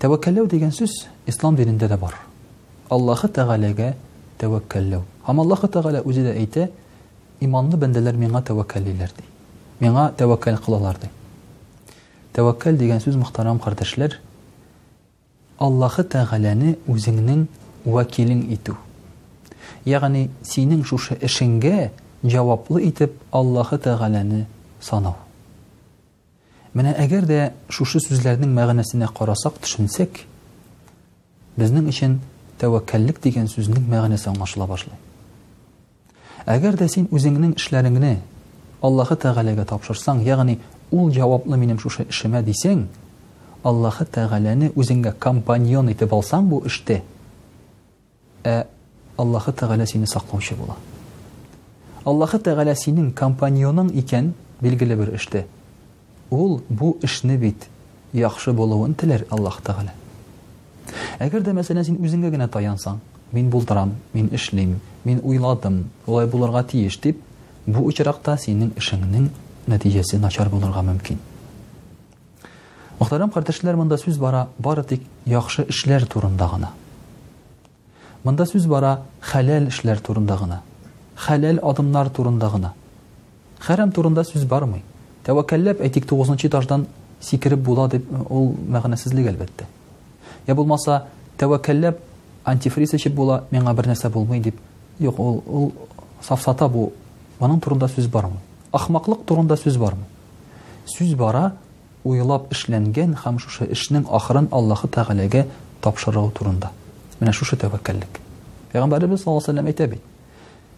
Тәвәккәлләү дигән сүз ислам динендә дә бар. Аллаһы Тәгаләгә тәвәккәлләү. Һәм Аллаһы Тәгалә үзе дә әйтә, иманлы бәндәләр миңа тәвәккәллиләр ди. Миңа тәвәккәл кылалар ди. Тәвәккәл дигән сүз мөхтәрәм кардәшләр, Аллаһы Тәгаләне үзеңнең вәкилең итү. Ягъни синең шушы эшеңгә җаваплы итеп Аллаһы Тәгаләне санау. Менә әгәр дә шушы сүзләрнең мәгънәсенә карасак, төшенсәк, безнең өчен тәвәккәллек дигән сүзнең мәгънәсе аңлашыла башлый. Әгәр дә син үзеңнең эшләреңне Аллаһы Тәгаләгә тапшырсаң, ягъни ул җаваплы минем шушы эшемә дисең, Аллаһы Тәгаләне үзеңгә компаньон итеп алсаң бу эштә, Ә Аллаһы Тәгалә сине саклаучы була. Аллаһы Тәгалә синең компаньоның икән билгеле бер эштә. Ул бу эшне бит яхшы булуын теләр Аллаһ Тәгалә. Әгәр дә мәсәлән син үзеңгә генә таянсаң, мин булдырам, мин эшлим, мин уйладым, улай булырга тиеш дип, бу очракта синең эшеңнең нәтиҗәсе начар булырга мөмкин. Мөхтәрәм кардәшләр, монда сүз бара бары тик яхшы эшләр турында гына. Монда сүз бара хәләл эшләр турында гына. Хәләл адымнар турында гына. Хәрам турында сүз бармый. Тәвәккәлләп әйтик 9нчы этаждан сикереп була дип ул мәгънәсезлек әлбәттә. Я булмаса тәвәккәлләп антифриз эчеп була, миңа бер нәрсә булмый дип. Юк, ул ул сафсата бу. Моның турында сүз бармый. Ахмаклык турында сүз бармы? Сүз бара, уйлап эшләнгән һәм шушы эшнең ахырын Аллаһы Тәгаләгә тапшыру турында. Менә шушы тәвәккәллек. Пәйгамбәребез саллаллаһу алейһи ва сәлләм әйтә бит,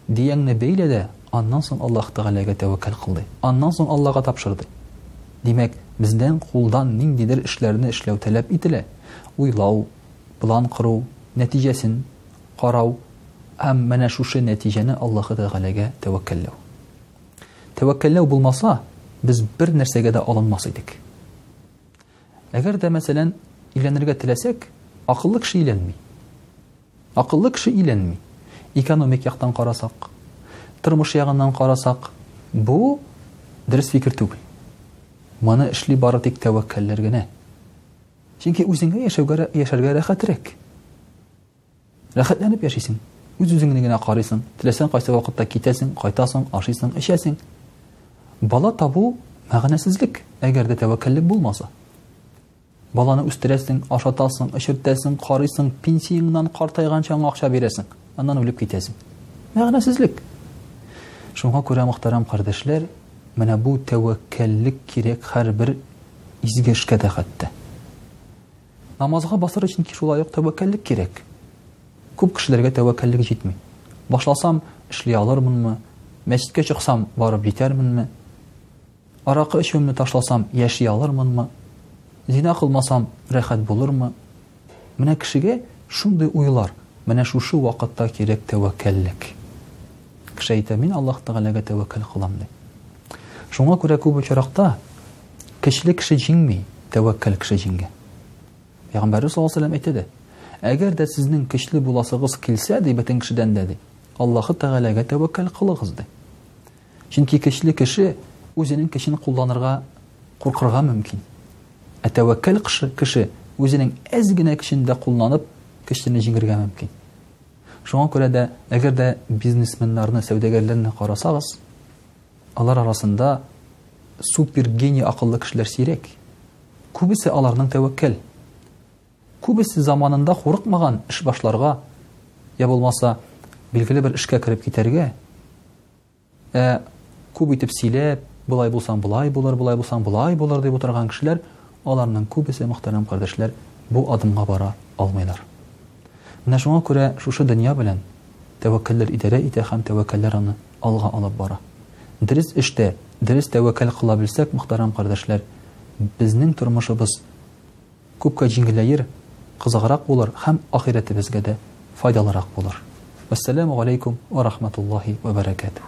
Дияңне бәйлә дә, аннан соң Аллаһы Тәгаләгә тәвәккәл кыл, ди. Аннан соң Аллага тапшыр, ди. Димәк, бездән кулдан ниндидер эшләрне эшләү таләп ителә. Уйлау, план кору, нәтиҗәсен карау һәм менә шушы нәтиҗәне Аллаһы Тәгаләгә тәвәккәлләү. Тәвәккәлләү булмаса, без бер нәрсәгә дә алынмас идек. Әгәр дә, мәсәлән, өйләнергә теләсәк, акыллы кеше өйләнми. Акыллы кеше өйләнми. Экономик яктан карасак, тормыш ягыннан карасак, бу дөрес фикер түгел. Моны эшли бары тик тәвәккәлләр генә. Чөнки үзеңә яшәүгә яшәргә рәхәтрәк. Рәхәтләнеп яшисең. Үз-үзеңне генә карыйсың. Теләсәң кайсы вакытта китәсең, кайтасың, ашыйсың, эчәсең. Бала табу мәгънәсезлек, әгәр дә тәвәккәллек булмаса. Баланы үстерәсең, ашатасың, эчертәсең, карыйсың, пенсияңнан картайганча аңа акча бирәсең. Аннан үлеп китәсең. Мәгънәсезлек. Шуңа күрә, мөхтәрәм кардәшләр, менә бу тәвәккәллек кирәк һәрбер изге эшкә дә хәтта. Намазга басыр өчен шулай ук тәвәккәллек кирәк. Күп кешеләргә тәвәккәллек җитми. Башласам, эшли алырмынмы? Мәчеткә чыксам, барып җитәрменме? Аракы эчүемне ташласам, яши алырмынмы? Зина кылмасам, рәхәт булырмы? Менә кешегә шундый уйлар, менә шушы вакытта кирәк тәвәккәллек. Кеше әйтә, мин Аллаһ Тәгаләгә тәвәккәл кылам, ди. Шуңа күрә күп очракта Көчле кеше җиңми, тәвәккәл кеше җиңгән. Пәйгамбәрбез саллаллаһу алейһи әйтте дә, әгәр дә сезнең көчле буласыгыз килсә, ди бөтен кешедән дә, ди, Аллаһы Тәгаләгә тәвәккәл кылыгыз, ди. Чөнки көчле кеше үзенең көчен кулланырга куркырга мөмкин. Ә тәвәккәл кеше, кеше үзенең әз генә көчен дә кулланып, көчлене җиңергә мөмкин. Шуңа күрә дә, әгәр дә бизнесменнарны, сәүдәгәрләрне карасагыз, Алар арасында супер гений акыллы кешеләр сирәк. Күбесе аларның тәвәккәл. Күбесе заманында хурыкмаган эш башларга, я булмаса, билгеле бер эшкә кереп китәргә. Ә күп итеп сөйләп, былай булсаң былай булыр, былай булсаң былай булыр дип утырган кешеләр, аларның күбесе мөхтәрәм кардәшләр бу адымга бара алмыйлар. Менә шуңа күрә шушы дөнья белән тәвәккәлләр идарә итә һәм тәвәккәлләр аны алга алып бара. Дөрес эштә, дөрес тәвәккәл кыла белсәк, мөхтәрәм кардәшләр, безнең тормышыбыз күпкә җиңеләер, кызыграк булыр һәм ахирәтебезгә дә файдалырак булыр. Вәссәламү галәйкүм вә рахматуллаһи вә бәрәкәтүһ.